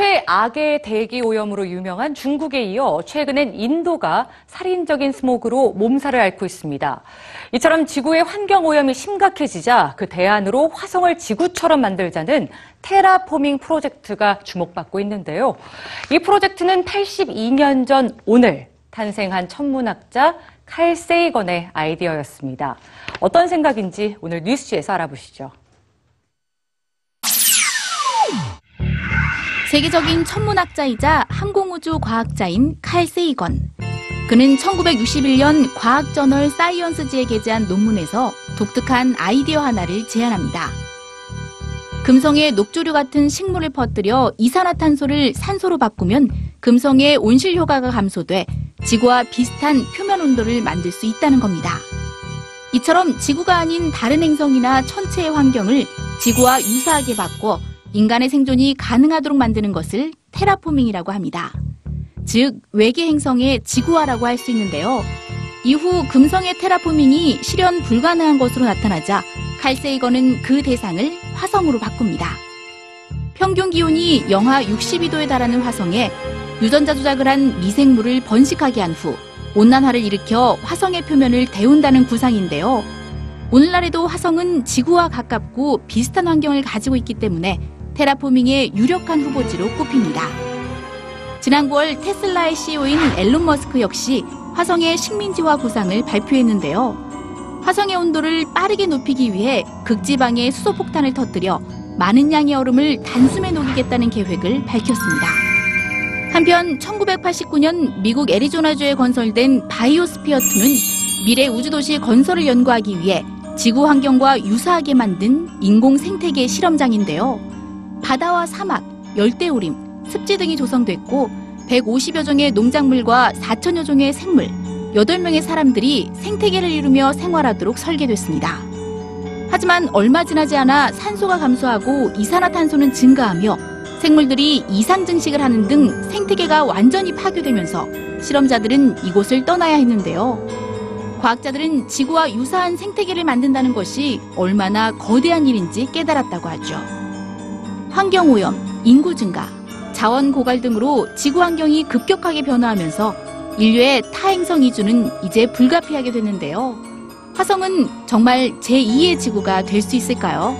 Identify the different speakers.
Speaker 1: 최악의 대기 오염으로 유명한 중국에 이어 최근엔 인도가 살인적인 스모그로 몸살을 앓고 있습니다. 이처럼 지구의 환경 오염이 심각해지자 그 대안으로 화성을 지구처럼 만들자는 테라포밍 프로젝트가 주목받고 있는데요. 이 프로젝트는 82년 전 오늘 탄생한 천문학자 칼 세이건의 아이디어였습니다. 어떤 생각인지 오늘 뉴스G에서 알아보시죠.
Speaker 2: 세계적인 천문학자이자 항공우주 과학자인 칼 세이건. 그는 1961년 과학저널 사이언스지에 게재한 논문에서 독특한 아이디어 하나를 제안합니다. 금성에 녹조류 같은 식물을 퍼뜨려 이산화탄소를 산소로 바꾸면 금성의 온실 효과가 감소돼 지구와 비슷한 표면 온도를 만들 수 있다는 겁니다. 이처럼 지구가 아닌 다른 행성이나 천체의 환경을 지구와 유사하게 바꿔 인간의 생존이 가능하도록 만드는 것을 테라포밍이라고 합니다. 즉, 외계 행성의 지구화라고 할 수 있는데요. 이후 금성의 테라포밍이 실현 불가능한 것으로 나타나자 칼세이건은 그 대상을 화성으로 바꿉니다. 평균 기온이 영하 62도에 달하는 화성에 유전자 조작을 한 미생물을 번식하게 한 후 온난화를 일으켜 화성의 표면을 데운다는 구상인데요. 오늘날에도 화성은 지구와 가깝고 비슷한 환경을 가지고 있기 때문에 테라포밍의 유력한 후보지로 꼽힙니다. 지난 9월 테슬라의 CEO인 앨런 머스크 역시 화성의 식민지화 구상을 발표했는데요. 화성의 온도를 빠르게 높이기 위해 극지방에 수소폭탄을 터뜨려 많은 양의 얼음을 단숨에 녹이겠다는 계획을 밝혔습니다. 한편 1989년 미국 애리조나주에 건설된 바이오스피어 2는 미래 우주도시 건설을 연구하기 위해 지구 환경과 유사하게 만든 인공 생태계 실험장인데요. 바다와 사막, 열대우림, 습지 등이 조성됐고 150여 종의 농작물과 4천여 종의 생물, 8명의 사람들이 생태계를 이루며 생활하도록 설계됐습니다. 하지만 얼마 지나지 않아 산소가 감소하고 이산화탄소는 증가하며 생물들이 이상 증식을 하는 등 생태계가 완전히 파괴되면서 실험자들은 이곳을 떠나야 했는데요. 과학자들은 지구와 유사한 생태계를 만든다는 것이 얼마나 거대한 일인지 깨달았다고 하죠. 환경오염, 인구 증가, 자원 고갈 등으로 지구 환경이 급격하게 변화하면서 인류의 타행성 이주는 이제 불가피하게 됐는데요. 화성은 정말 제2의 지구가 될 수 있을까요?